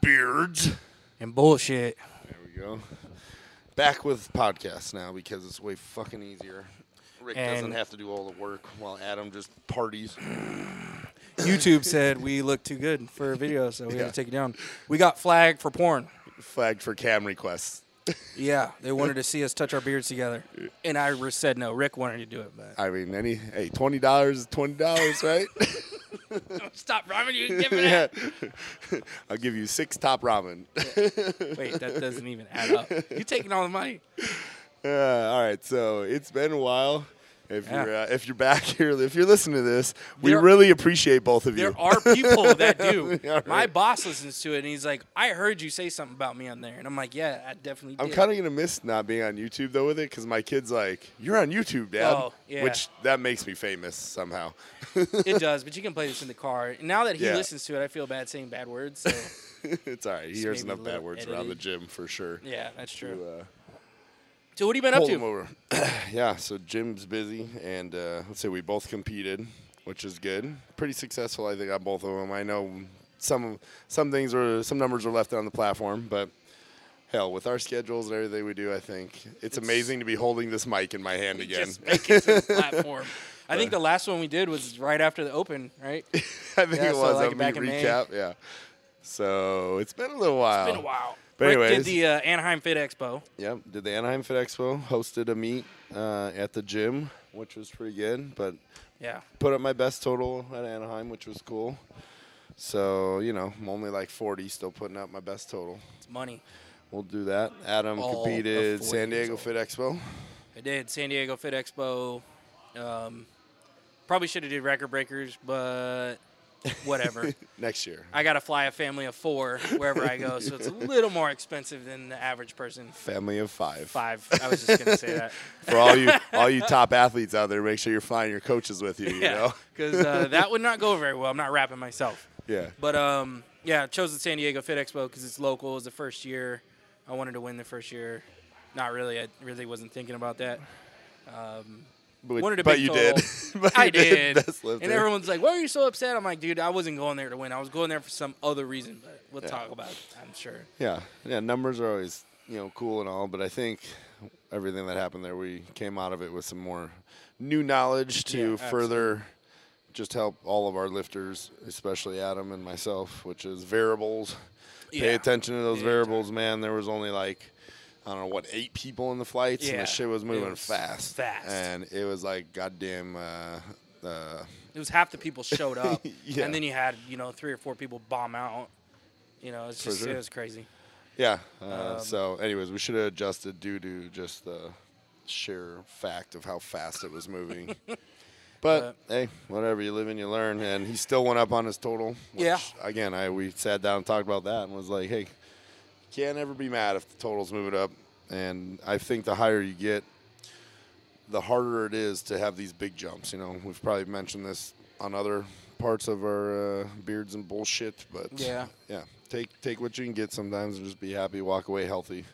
beards. and bullshit. There we go. Back with podcasts now because it's way fucking easier. Rick doesn't have to do all the work while Adam just parties. YouTube said we look too good for a video, so we Yeah. had to take it down. We got flagged for porn. Flagged for cam requests. Yeah, they wanted to see us touch our beards together, and I re- said no. Rick wanted to do it, but I mean, any hey, twenty dollars is twenty dollars, right? stop, Robin. You give me yeah. I'll give you six top ramen. Wait, that doesn't even add up. You taking all the money? Uh, all right, so it's been a while. If Yeah. you're uh, if you're back here, if you're listening to this, we There- really appreciate both of you. There are people that do. Yeah, My right. boss listens to it, and he's like, "I heard you say something about me on there," and I'm like, "Yeah, I definitely. I'm kind of gonna miss not being on YouTube though with it because my kid's like, "You're on YouTube, Dad," Oh, yeah. which that makes me famous somehow. it does, but you can play this in the car. And now that he Yeah. listens to it, I feel bad saying bad words. So it's all right. He hears enough bad words around the gym for sure. yeah, that's true. To, uh, So what have you been up hold to? over. yeah, so Jim's busy, and uh, let's say we both competed, which is good. Pretty successful, I think, on both of them. I know some some things are some numbers are left on the platform, but hell, with our schedules and everything we do, I think it's, amazing to be holding this mic in my hand again. Just make it to the platform. I think the last one we did was right after the Open, right? I think Yeah, it so was like a back in May. Yeah. So it's been a little while. It's been a while. But Rick anyways, did the uh, Anaheim Fit Expo. Yep, did the Anaheim Fit Expo, hosted a meet uh, at the gym, which was pretty good. But Yeah. put up my best total at Anaheim, which was cool. So you know, I'm only like 40, still putting up my best total. It's money. We'll do that. Adam All competed San Diego. Fit Expo. I did San Diego Fit Expo. Um, probably should have did record breakers, but whatever. Next year. I got to fly a family of four wherever I go, so it's a little more expensive than the average person. Family of five. Five. I was just gonna say that. For all you all you top athletes out there, make sure you're flying your coaches with you. You know. because uh, that would not go very well. I'm not rapping myself. Yeah. But um, yeah, chose the San Diego Fit Expo because it's local. It was the first year. I wanted to win the first year. Not really. I really wasn't thinking about that. Um, But, wanted a but big you total. did. But I you did. Best and lifter. everyone's like, "Why are you so upset?" I'm like, "Dude, I wasn't going there to win. I was going there for some other reason." But we'll Yeah. talk about it. I'm sure. Yeah, yeah. Numbers are always you know cool and all, but I think everything that happened there, we came out of it with some more new knowledge to Yeah, further just help all of our lifters, especially Adam and myself, which is variables. Pay Yeah. attention to those Big variables, man. There was only like I don't know what eight people in the flights, and the shit was moving was fast, fast. and it was like goddamn. Uh, uh, It was half the people showed up, Yeah. and then you had you know three or four people bomb out. You know, it's just sure. it was crazy. Yeah. Uh, Um, so, anyways, we should have adjusted due to just the sheer fact of how fast it was moving. but hey, whatever you live and you learn. And he still went up on his total. Which, Yeah. Again, I we sat down and talked about that and was like, hey, can't ever be mad if the total's moving up. And I think the higher you get, the harder it is to have these big jumps. You know, we've probably mentioned this on other parts of our uh, beards and bullshit, but Yeah. yeah, take take what you can get sometimes and just be happy, walk away healthy,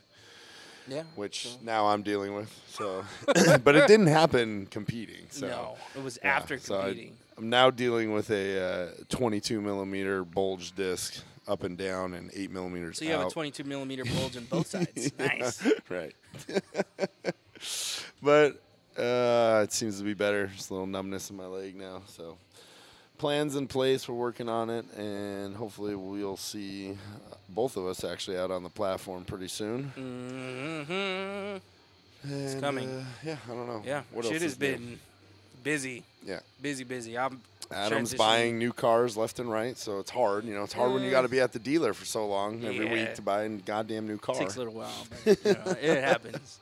Yeah. which now I'm dealing with. So, but it didn't happen competing. So no, it was yeah, after so I- competing. I'm now dealing with a uh, 22 millimeter bulge disc up and down and eight millimeters so you have a 22 millimeter bulge on both sides. Nice. right. but uh, it seems to be better. Just a little numbness in my leg now. So plans in place. We're working on it, and hopefully we'll see uh, both of us actually out on the platform pretty soon. hmm It's coming. uh, yeah, I don't know. Yeah, What shit else has is new? Busy, Yeah. busy, busy. I'm Adam's buying new cars left and right, so it's hard. You know, it's hard when you Uh, got to be at the dealer for so long every yeah. week to buy a goddamn new car. It takes a little while, but you know, it happens.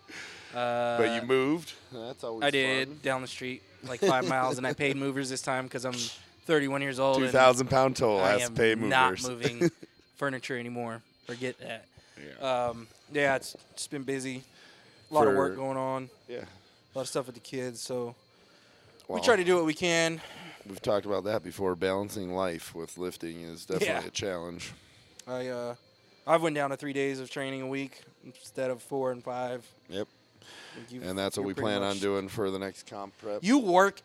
Uh, but you moved. That's always I did fun. down the street like five miles, and I paid movers this time because I'm 31 years old. Two thousand pound toll I has to pay movers. not moving furniture anymore. Forget that. Yeah. Um, yeah, it's it's been busy. A lot of work going on. yeah. A lot of stuff with the kids. So we try to do what we can. We've talked about that before. Balancing life with lifting is definitely Yeah. a challenge. I uh, I've went down to three days of training a week instead of four and five. Yep. And that's what we plan on doing for the next comp prep. You work,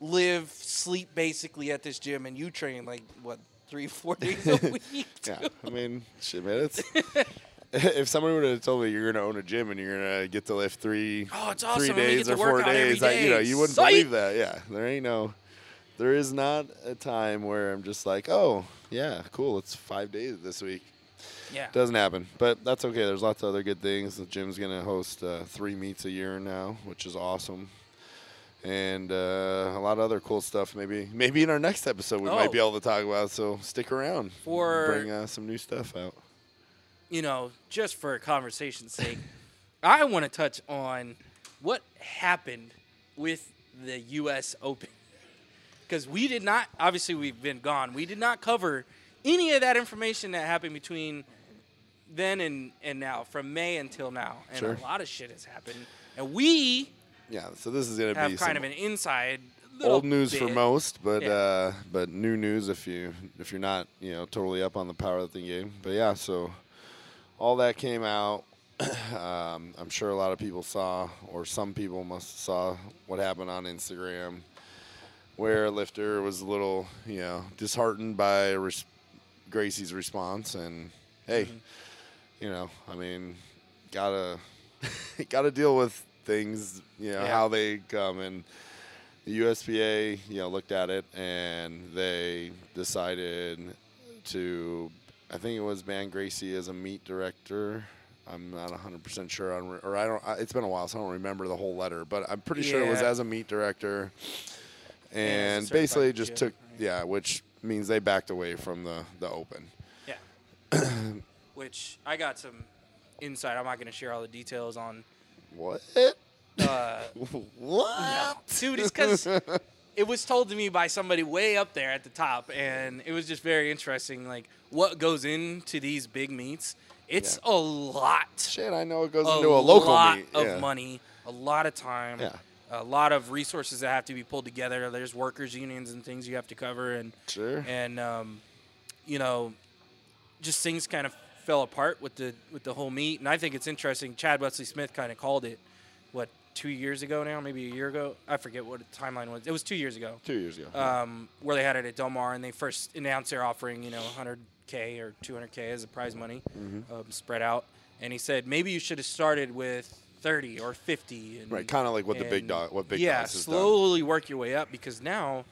live, sleep basically at this gym, and you train like what three, four days a week. Yeah. I mean, shit, man. It's if somebody would have told me you're gonna own a gym and you're gonna get to lift three, Oh, it's three awesome, and days or four days, I, you know, you wouldn't Psych! believe that. Yeah, there ain't no, there is not a time where I'm just like, oh, yeah, cool, it's five days this week. Yeah. Doesn't happen, but that's okay. There's lots of other good things. The gym's gonna host uh, three meets a year now, which is awesome. And uh, a lot of other cool stuff. Maybe, maybe in our next episode we Oh. might be able to talk about. So stick around. For- bring uh, some new stuff out. You know, just for conversation's sake, I want to touch on what happened with the U.S. Open. Because we did not, obviously, we've been gone. We did not cover any of that information that happened between then and, and now, from May until now. And Sure. a lot of shit has happened. And we Yeah, so this is gonna have be kind of an inside old news for most, but Yeah. uh, but new news if you if you're not you know totally up on the powerlifting game. But yeah, so all that came out. um, I'm sure a lot of people saw, or some people must have saw what happened on Instagram, where a lifter was a little you know disheartened by res- Gracie's response, and hey, Mm-hmm. you know, I mean, gotta gotta deal with things, you know, Yeah. how they come and the USPA, you know, looked at it and they decided to, I think it was ban Gracie as a meet director. I'm not 100% sure on, or I don't. I- It's been a while, so I don't remember the whole letter, but I'm pretty sure it was as a meet director, and certified basically just took, yeah, which means they backed away from the the open. Yeah. Which I got some insight. I'm not going to share all the details on. What? Uh, what? dude, it's because it was told to me by somebody way up there at the top, and it was just very interesting. Like what goes into these big meets. It's a lot, Shit, I know it goes a into a local lot meet. of money, a lot of time, Yeah. a lot of resources that have to be pulled together. There's workers unions and things you have to cover, and Sure. and um, you know, just things kind of fell apart with the with the whole meet. And I think it's interesting. Chad Wesley Smith kind of called it, what two years ago now, maybe a year ago. I forget what the timeline was. It was two years ago, Two years ago. um, where they had it at Del Mar, and they first announced they're offering you know 100k or 200k as a prize money, Mm-hmm. um, spread out. And he said maybe you should have started with 30 or 50. And, right, kind of like what the big and, dog, what big yeah, has done. slowly work your way up because now,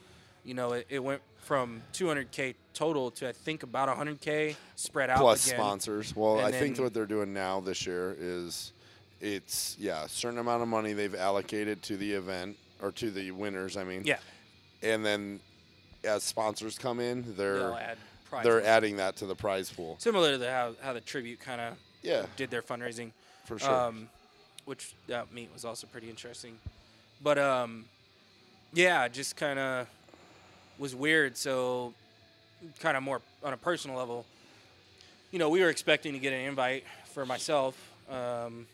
you know, it, it went from 200k total to I think about 100k spread out plus again. sponsors. Well, And I think what they're doing now this year is it's yeah, a certain amount of money they've allocated to the event or to the winners. I mean, Yeah, and then as sponsors come in, they're add prize they're money. adding that to the prize pool. similar to the, how how the tribute kind of Yeah, did their fundraising. for sure. Um, which that meet was also pretty interesting. But um, yeah, just kind of was weird. So, kind of more on a personal level, you know, we were expecting to get an invite for myself. Um,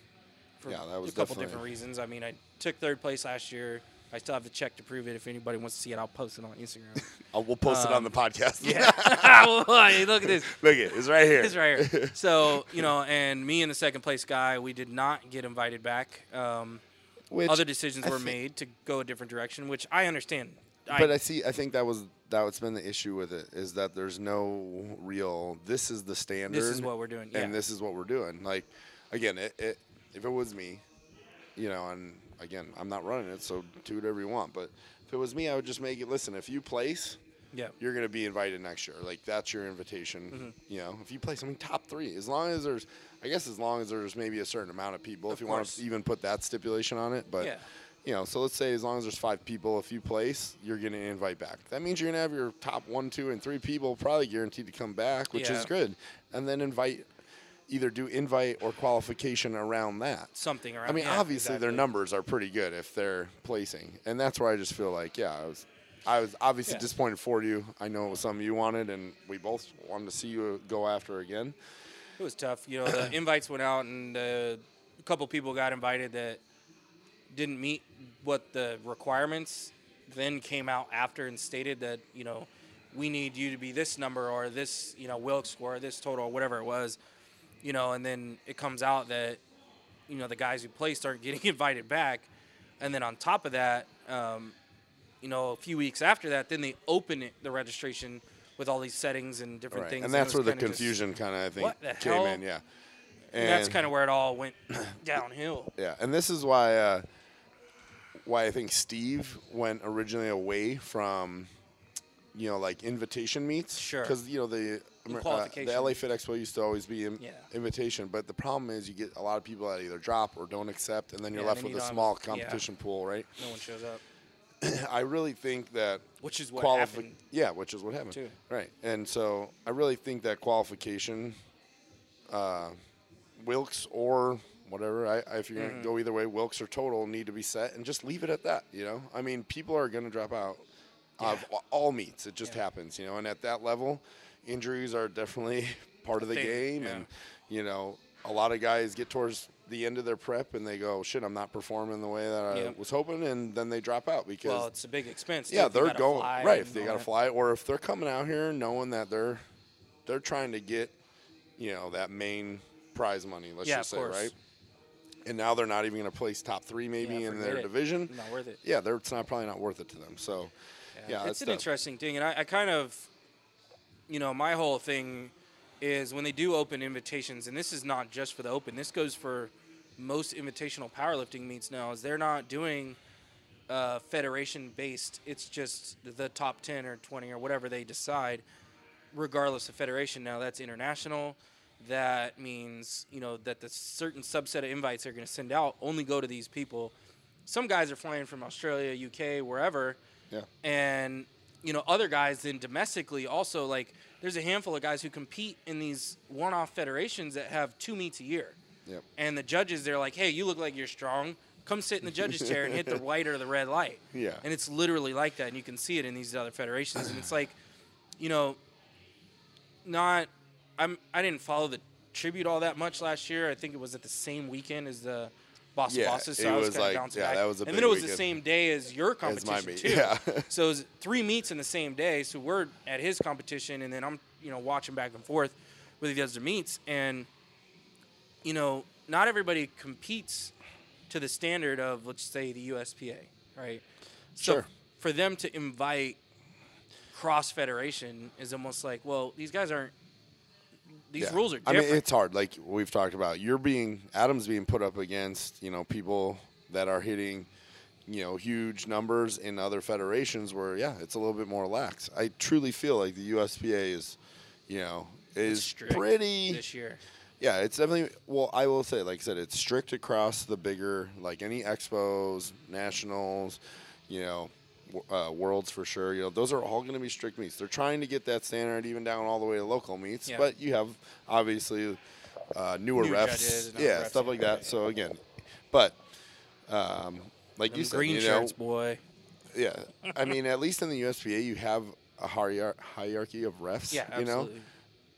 for Yeah, that was a couple different reasons. I mean, I took third place last year. I still have the check to prove it. If anybody wants to see it, I'll post it on Instagram. Uh, we'll post it on um, the podcast. yeah, look at this. look at it, it's right here. It's right here. So you know, and me and the second place guy, we did not get invited back. Um, Which, other decisions I were made to go a different direction, which I understand. but I see. I think that was that's been the issue with it is that there's no real. This is the standard. this is what we're doing. Yeah. and this is what we're doing. Like, again, it, it, if it was me, you know, and again, I'm not running it, so do whatever you want. But if it was me, I would just make it. Listen, if you place, yeah. you're going to be invited next year. Like that's your invitation. Mm-hmm. You know, if you place, I mean, top three. As long as there's, I guess, as long as there's maybe a certain amount of people, Of if you want to even put that stipulation on it. But Yeah. you know, so let's say as long as there's five people, if you place, you're going to invite back. That means you're going to have your top one, two, and three people probably guaranteed to come back, which Yeah. is good. And then invite, either do invite or qualification around that. Something around. I mean, yeah, obviously their numbers are pretty good if they're placing, and that's where I just feel like, yeah, I was, I was obviously Yeah. disappointed for you. I know it was something you wanted, and we both wanted to see you go after again. It was tough. You know, the invites went out, and uh, a couple people got invited that didn't meet what the requirements. Then came out after and stated that you know we need you to be this number or this you know Wilk score, this total, or whatever it was. You know, and then it comes out that you know the guys who placed aren't getting invited back, and then on top of that, um, you know, a few weeks after that, then they open it, the registration with all these settings and different Right. things. And that's where the confusion kind of I think What the came hell? in. Yeah. and that's kind of where it all went downhill. Yeah, and this is why uh, why I think Steve went originally away from you know like invitation meets. Sure. Because you know the And uh, the LA Fit Expo used to always be in, Yeah. invitation, but the problem is you get a lot of people that either drop or don't accept, and then you're Yeah, left then with you a small have- yeah. competition pool, right? No one shows up, I really think that which is what qualifi- happened. Yeah, which is what happened. too. Right. And so I really think that qualification, uh, Wilks or whatever, I, I if you're Mm-hmm. to go either way, Wilks or total need to be set and just leave it at that. You know, I mean, people are going to drop out of all meets. It just happens, you know, and at that level, injuries are definitely part of the Thing, game. yeah. And, you know, a lot of guys get towards the end of their prep and they go, oh, shit, I'm not performing the way that I was hoping. And then they drop out because Well, it's a big expense. yeah, they're going right. If they got to fly, or if they're coming out here knowing that they're they're trying to get, you know, that main prize money. Let's Yeah, just say, right? And now they're not even going to place top three, maybe Yeah, in their it. division. Not worth it. Yeah, they're, it's not probably not worth it to them. So, yeah, it's an tough. interesting thing, and I, I kind of, you know, my whole thing is when they do open invitations, and this is not just for the open. This goes for most invitational powerlifting meets now. Is they're not doing uh, federation based. It's just the top ten or twenty or whatever they decide, regardless of federation. Now that's international. That means you know that the certain subset of invites they're going to send out only go to these people. Some guys are flying from Australia, UK, wherever Yeah. and you know other guys then domestically also like there's a handful of guys who compete in these one-off federations that have two meets a year. Yep. and the judges they're like hey you look like you're strong. Come sit in the judge's chair and hit the white or the red light. Yeah. and it's literally like that and you can see it in these other federations. And it's like you know not i'm i didn't follow the tribute all that much last year. I think it was at the same weekend as the Boss Yeah, Bosses, so it I was, was kind like- of bouncing yeah, back. that was a and then it was the same day as your competition meet, too. yeah. so it was three meets in the same day. So we're at his competition, and then I'm you know watching back and forth with the other meets, and you know not everybody competes to the standard of let's say the USPA, right? So Sure. for them to invite cross federation is almost like, well, these guys aren't. These Yeah. rules are I mean, it's hard. Like we've talked about, you're being Adam's being put up against you know people that are hitting you know huge numbers in other federations where yeah, it's a little bit more lax. I truly feel like the USPA is you know is pretty this year. yeah, it's definitely. Well, I will say, like I said, it's strict across the bigger, like any expos, nationals, you know, uh, worlds for sure. You know, those are all going to be strict meets. They're trying to get that standard even down all the way to local meets. Yeah. But you have obviously uh, newer New refs, judges and other yeah, refs, stuff like that. So again, but um, like Them you said, green you shirts, know, boy. yeah. I mean, at least in the USPA, you have a hierarchy of refs. Yeah, you know absolutely.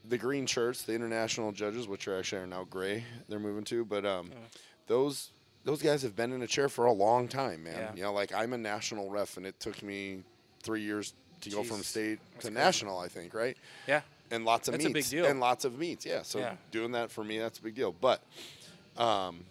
the green shirts, the international judges, which are actually are now gray, they're moving to. But um, those those guys have been in a chair for a long time, man. Yeah. You know, like I'm a national ref, and it took me three years to go from state that's to crazy. national. I think, right? Yeah. And lots of That's a meets, big deal. and lots of meets. Yeah. So Yeah. doing that for me, that's a big deal. But um,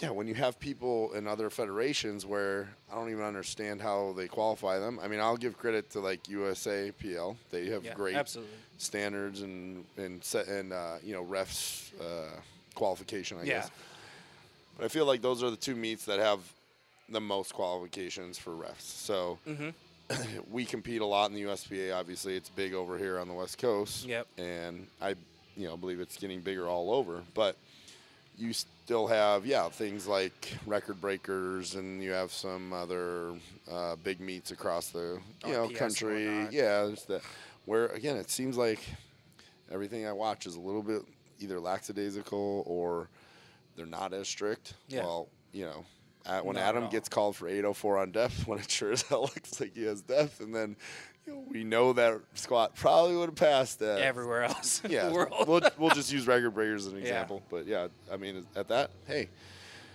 yeah, when you have people in other federations where I don't even understand how they qualify them. I mean, I'll give credit to like USA PL. They have Yeah, great absolutely. standards and and set and uh, you know refs uh, qualification. I Yeah. guess. But I feel like those are the two meets that have the most qualifications for refs. So Mm-hmm. we compete a lot in the USPA. Obviously, it's big over here on the West Coast. Yep. And I, you know, believe it's getting bigger all over. But you still have, yeah, things like record breakers, and you have some other uh, big meets across the, you know, RPS country. Yeah, that. Where again, it seems like everything I watch is a little bit either lackadaisical or they're not as strict. Yeah. Well, you know, at, when Not Adam gets called for 804 on depth, when it sure as hell looks like he has depth, and then you know, we know that squat probably would have passed that. Everywhere else in yeah, the world. we'll, we'll just use record breakers as an Yeah. example. But yeah, I mean, at that, hey,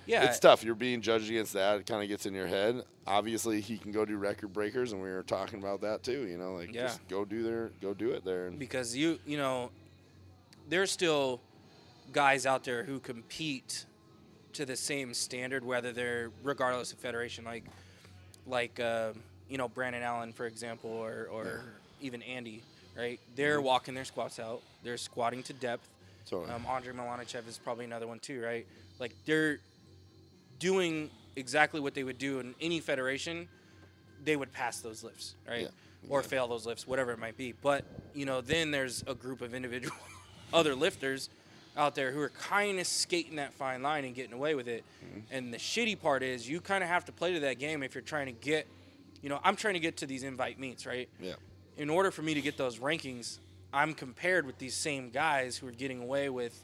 yeah. it's tough. You're being judged against that. It kind of gets in your head. Obviously, he can go do record breakers, and we were talking about that too. You know, like Yeah. just go do their, go do it there. Because you you know there's still guys out there who compete to the same standard whether they're regardless of federation like like uh, you know Brandon Allen for example or or even Andy right? They're walking their squats out. They're squatting to depth. So Um, Andre Malanichev is probably another one too, right? Like they're doing exactly what they would do in any federation. They would pass those lifts, right? Yeah, Or yeah. fail those lifts, whatever it might be. But you know, then there's a group of individual other lifters out there who are kind of skating that fine line and getting away with it. Mm-hmm. And the shitty part is you kind of have to play to that game if you're trying to get, you know, I'm trying to get to these invite meets, right? yeah, in order for me to get those rankings, I'm compared with these same guys who are getting away with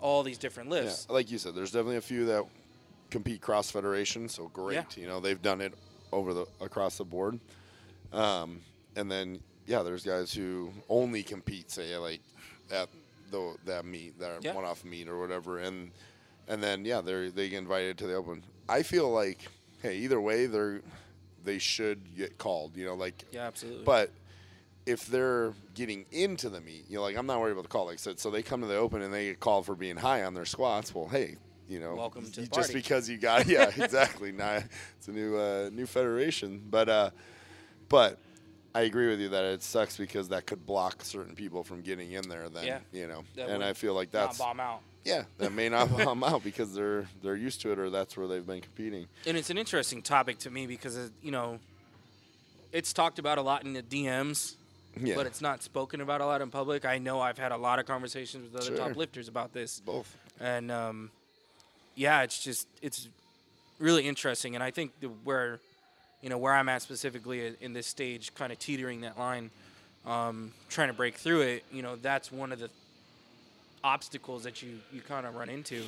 all these different yeah. Like you said, there's definitely a few that compete cross federation. So great. Yeah. You know, they've done it over the across the board. Um, and then yeah, there's guys who only compete, say like at the that meet, that Yeah. one-off meet or whatever, and and then yeah, they they get invited to the open. I feel like hey, either way, they're they should get called. You know, like Yeah, absolutely. But if they're getting into the meet, you know, like I'm not worried about the call. Like I said, so they come to the open and they get called for being high on their squats. Well, hey, you know, Welcome to the you- party. just because you got yeah, exactly. now it's a new uh, new federation, but uh, but I agree with you that it sucks because that could block certain people from getting in there. Then Yeah. you know, and I feel like not that's bomb out. yeah, that may not come out because they're they're used to it or that's where they've been competing. And it's an interesting topic to me because uh, you know, it's talked about a lot in the DMs, Yeah, but it's not spoken about a lot in public. I know I've had a lot of conversations with other Sure. top lifters about this. both. and um, yeah, it's just it's really interesting, and I think the, where you know where I'm at specifically in this stage, kind of teetering that line, um, trying to break through it. You know, that's one of the obstacles that you you kind of run into.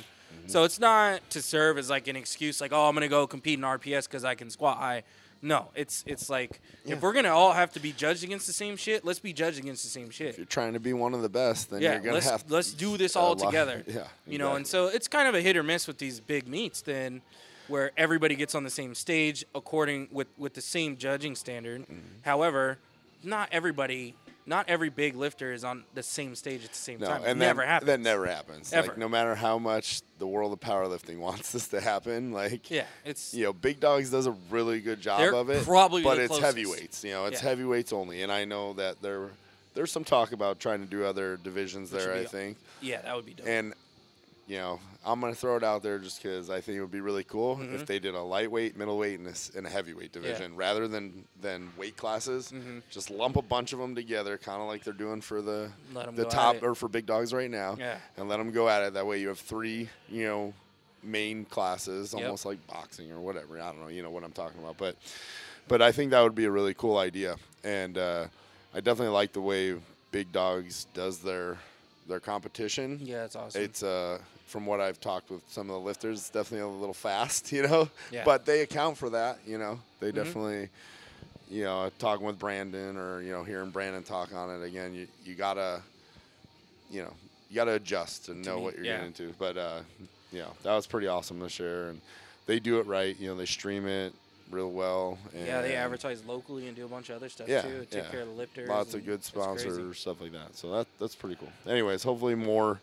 So it's not to serve as like an excuse, like oh I'm gonna go compete in RPS because I can squat high. No, it's it's like Yeah. if we're gonna all have to be judged against the same shit, let's be judged against the same shit If you're trying to be one of the best, then yeah, you're gonna let's have to let's do this all lot- together. Yeah, you know, and so it's kind of a hit or miss with these big meets. Then, where everybody gets on the same stage according with with the same judging standard. Mm-hmm. However, not everybody, not every big lifter is on the same stage at the same No, time. and never that, happens. That never happens. Ever. Like no matter how much the world of powerlifting wants this to happen, like Yeah, it's you know, Big Dogs does a really good job of it. probably but it's closest. heavyweights. You know, it's Yeah. heavyweights only, and I know that there there's some talk about trying to do other divisions Which there. I think, yeah, that would be dope. and you know, I'm gonna throw it out there just because I think it would be really cool Mm-hmm. if they did a lightweight, middleweight, and a, and a heavyweight division rather than than weight classes. Mm-hmm. Just lump a bunch of them together, kind of like they're doing for the the top or for big dogs right now. Yeah. and let them go at it. That way, you have three, you know, main classes, Yep. almost like boxing or whatever. I don't know, you know what I'm talking about, but but I think that would be a really cool idea, and uh, I definitely like the way Big Dogs does their their competition. yeah, it's awesome. It's uh, from what I've talked with some of the lifters, it's definitely a little fast, you know. Yeah. But they account for that, you know. They Mhm. definitely, you know, talking with Brandon or you know hearing Brandon talk on it again. You you gotta, you know, you gotta adjust and know me, what you're yeah. getting into. But uh, you know, that was pretty awesome this year, and they do it right. You know, they stream it real well. And yeah, they advertise locally and do a bunch of other stuff Yeah, too. Take yeah. care of the lifters. Lots of good sponsors, stuff like that. So that that's pretty cool. Anyways, hopefully more,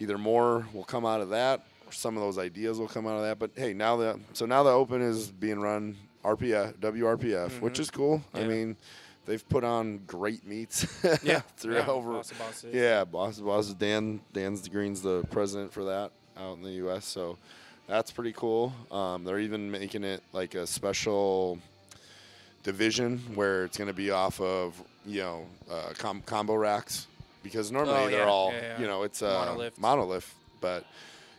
either more will come out of that, or some of those ideas will come out of that. But hey, now the so now the Open is being run RPF WRPF, which is cool. I Mm-hmm. Mean, they've put on great meets. Yeah, through yeah, over. Boss Bosses. Yeah, boss of bosses. Dan Dan's the Green's the president for that out in the U.S. So that's pretty cool. Um, they're even making it like a special division where it's going to be off of you know uh, com- combo racks because normally Oh, they're all yeah, yeah. you know it's a Monolift. monolith, but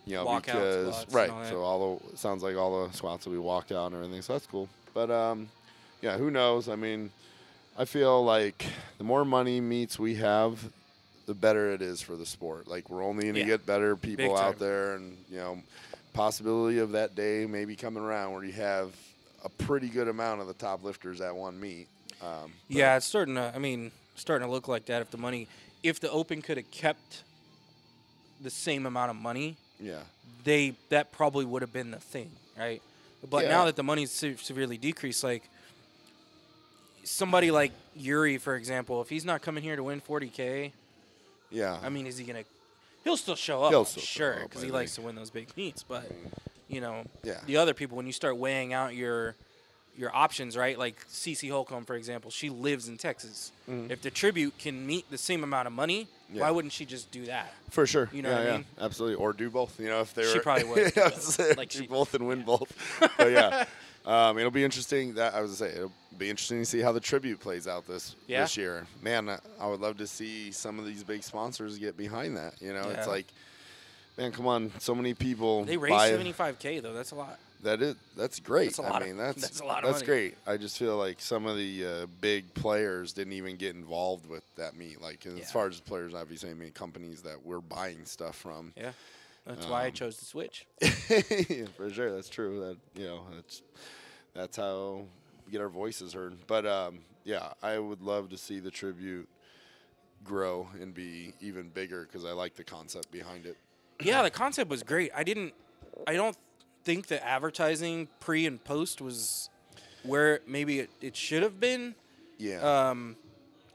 you know Walkout because right. So all the sounds like all the squats will be walked out and everything. So that's cool. But um, yeah, who knows? I mean, I feel like the more money meets we have, the better it is for the sport. Like we're only going to get better people out there, and you know, possibility of that day maybe coming around where you have a pretty good amount of the top lifters at one meet. Um, Yeah, it's starting to. I mean, starting to look like that. If the money, if the Open could have kept the same amount of money, yeah, they that probably would have been the thing, right? But Yeah. now that the money's se- severely decreased, like somebody like Yuri, for example, if he's not coming here to win 40k, yeah. I mean, is he gonna? He'll still show up, still sure, because he likes to win those big meets. But you know, Yeah. the other people, when you start weighing out your your options, right? Like Cece Holcomb, for example, she lives in Texas. Mm-hmm. If the tribute can meet the same amount of money, Yeah. why wouldn't she just do that? For sure. You know yeah, what I mean? Absolutely. Or do both. You know, if they She were. probably would do I was Like do she- both and win both. but yeah, um, it'll be interesting. That I was say it'll be interesting to see how the tribute plays out this Yeah. this year. Man, I, I would love to see some of these big sponsors get behind that. You know, it's like, man, come on, so many people. They raised 75k though. That's a lot. That is that's great. That's a lot I of- mean, that's that's a lot of that's money. great. I just feel like some of the uh, big players didn't even get involved with that meet. Like Yeah. as far as players, obviously, I mean companies that we're buying stuff from. Yeah, that's why I Um, chose to switch. Yeah, for sure, that's true. That you know, that's that's how we get our voices heard. But um, yeah, I would love to see the tribute grow and be even bigger because I like the concept behind it. yeah, the concept was great. I didn't. I don't think the advertising pre and post was where maybe it, it should have been. Yeah, Um,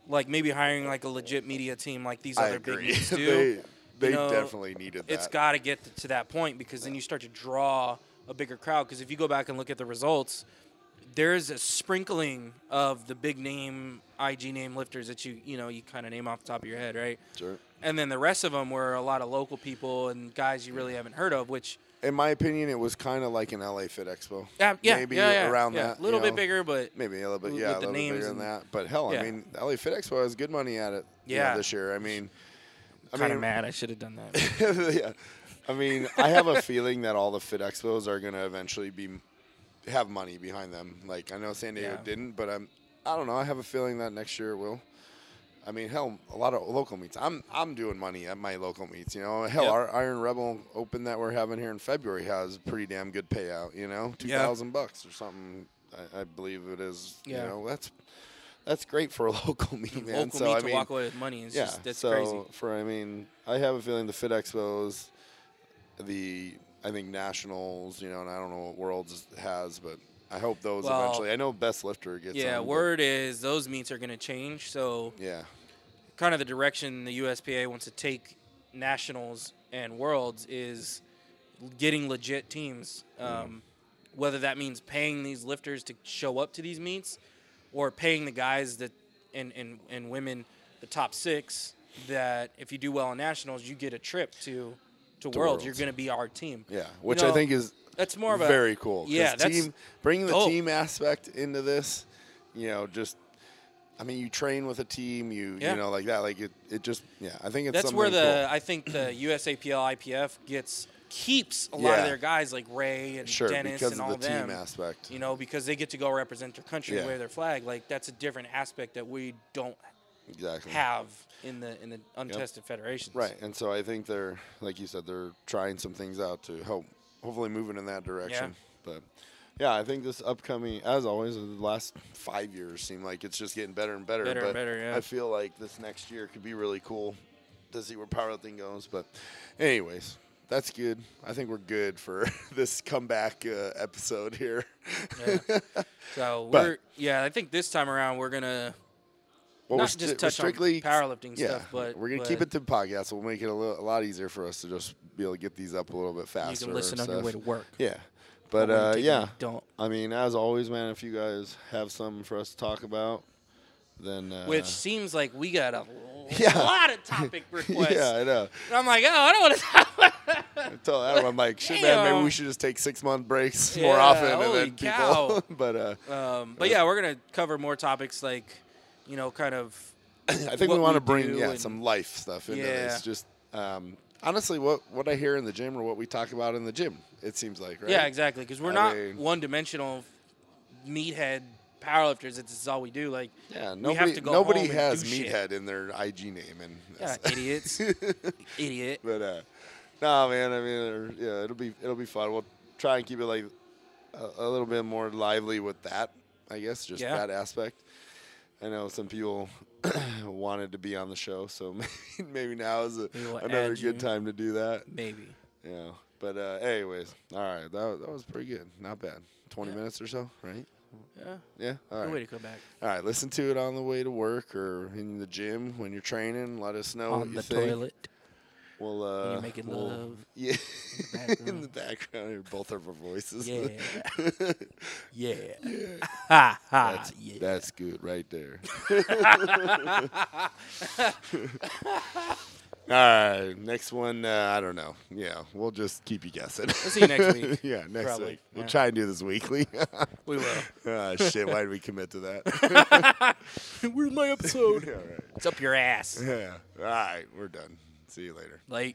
like maybe hiring like a legit media team like these I other big leagues do. they they know, definitely needed that. it's got to get to that point because then you start to draw a bigger crowd. Because if you go back and look at the results, there's a sprinkling of the big name IG name lifters that you you know you kind of name off the top of your head, right? Sure. And then the rest of them were a lot of local people and guys you really haven't heard of, which In my opinion, it was kind of like an LA Fit Expo. yeah, yeah, maybe yeah, yeah, around yeah. that. a little bit know. bigger, but Maybe a little bit, yeah, a little bit bigger than that. But hell, Yeah. I mean, LA Fit Expo has good money at it. you know, Yeah. this year. I mean, I kind of mad I should have done that. yeah. I mean, I have a feeling that all the Fit Expos are going to eventually be have money behind them. Like I know San Diego Yeah. didn't, but I'm I don't know. I have a feeling that next year it will. I mean, hell, a lot of local meets. I'm I'm doing money at my local meets. You know, hell, Yep. our Iron Rebel Open that we're having here in February has pretty damn good payout. You know, two thousand Yeah. bucks or something. I, I believe it is. Yeah. You know, that's that's great for a local meet, man. Local so meet I to mean, walk away with money is yeah, just that's so crazy. for I mean, I have a feeling the Fit Expos, the I think nationals, you know, and I don't know what Worlds has, but I hope those Well, eventually. I know Best Lifter gets. Yeah, but- word is those meets are going to change. So Yeah, kind of the direction the USPA wants to take nationals and worlds is getting legit teams. Um, Whether that means paying these lifters to show up to these meets, or paying the guys that and and, and women the top six that if you do well in nationals, you get a trip to to, To worlds. You're going to be our team. yeah, which I know, think is That's more of a very cool. Yeah, that's team bringing the dope. team aspect into this. You know, just. I mean, you train with a team. You Yeah. you know like that. Like it. It just yeah. I think it's That's where the cool. I think the USAPL IPF gets keeps a lot of their guys like Ray and sure Dennis and of all the them. team aspect. You know, because they get to go represent their country and Yeah. wave their flag. Like that's a different aspect that we don't Exactly. have in the in the untested federations. Right, and so I think they're, like you said, they're trying some things out to help, hopefully moving in that direction. But yeah, I think this upcoming, as always, the last five years seem like it's just getting better and better. Better and better, yeah. I feel like this next year could be really cool to see where powerlifting goes. But, anyways, that's good. I think we're good for this comeback uh, episode here. Yeah. So we're yeah. I think this time around we're gonna Well, not we're just touch strictly on powerlifting yeah, stuff, but we're gonna but keep it to podcasts. We'll make it a, little, a lot easier for us to just be able to get these up a little bit faster. You can listen on your way to work. Yeah, but Or when you uh, yeah, don't. I mean, as always, man, if you guys have something for us to talk about, then uh, Which seems like we got a Yeah. lot of topic requests. yeah, I know. And I'm like, oh, I don't want to talk about I told Adam, I'm like, shit, man, maybe we should just take six month breaks more Yeah, often, and then people. cow. but uh, Um, but yeah, we're gonna cover more topics like, you know, kind of. I think we want to bring yeah some life stuff into Yeah. this. Just um, honestly, what what I hear in the gym or what we talk about in the gym, it seems like, right? Yeah, exactly. Because we're I not mean- one-dimensional meathead powerlifters. It's is all we do. Like, Yeah, nobody have to go nobody has do shit. meathead in their IG name, and yeah, idiots, idiot. But uh, no, man. I mean, yeah, it'll be it'll be fun. We'll try and keep it like a, a little bit more lively with that. I guess just Yeah. that aspect. I know some people wanted to be on the show, so maybe, maybe now is a, another good you. time to do that. Maybe. Yeah. But uh, anyways, all right, that that was pretty good. Not bad. Twenty Yeah. minutes or so, right? Yeah. Yeah. All Good way to come back. All right. Listen to it on the way to work or in the gym when you're training. Let us know what On you the think. toilet. We'll uh, you're making we'll- love Yeah, in the background, hear both of our voices. Yeah. yeah. Ha ha. That's, yeah. that's good right there. All right, next one. Uh, I don't know. Yeah, we'll just keep you guessing. We'll see you next week. yeah, next Probably, week. We'll yeah. try and do this weekly. We will. Ah, shit, why did we commit to that? Where's my episode? All right. It's up your ass. Yeah. All right, we're done. See you later. Like.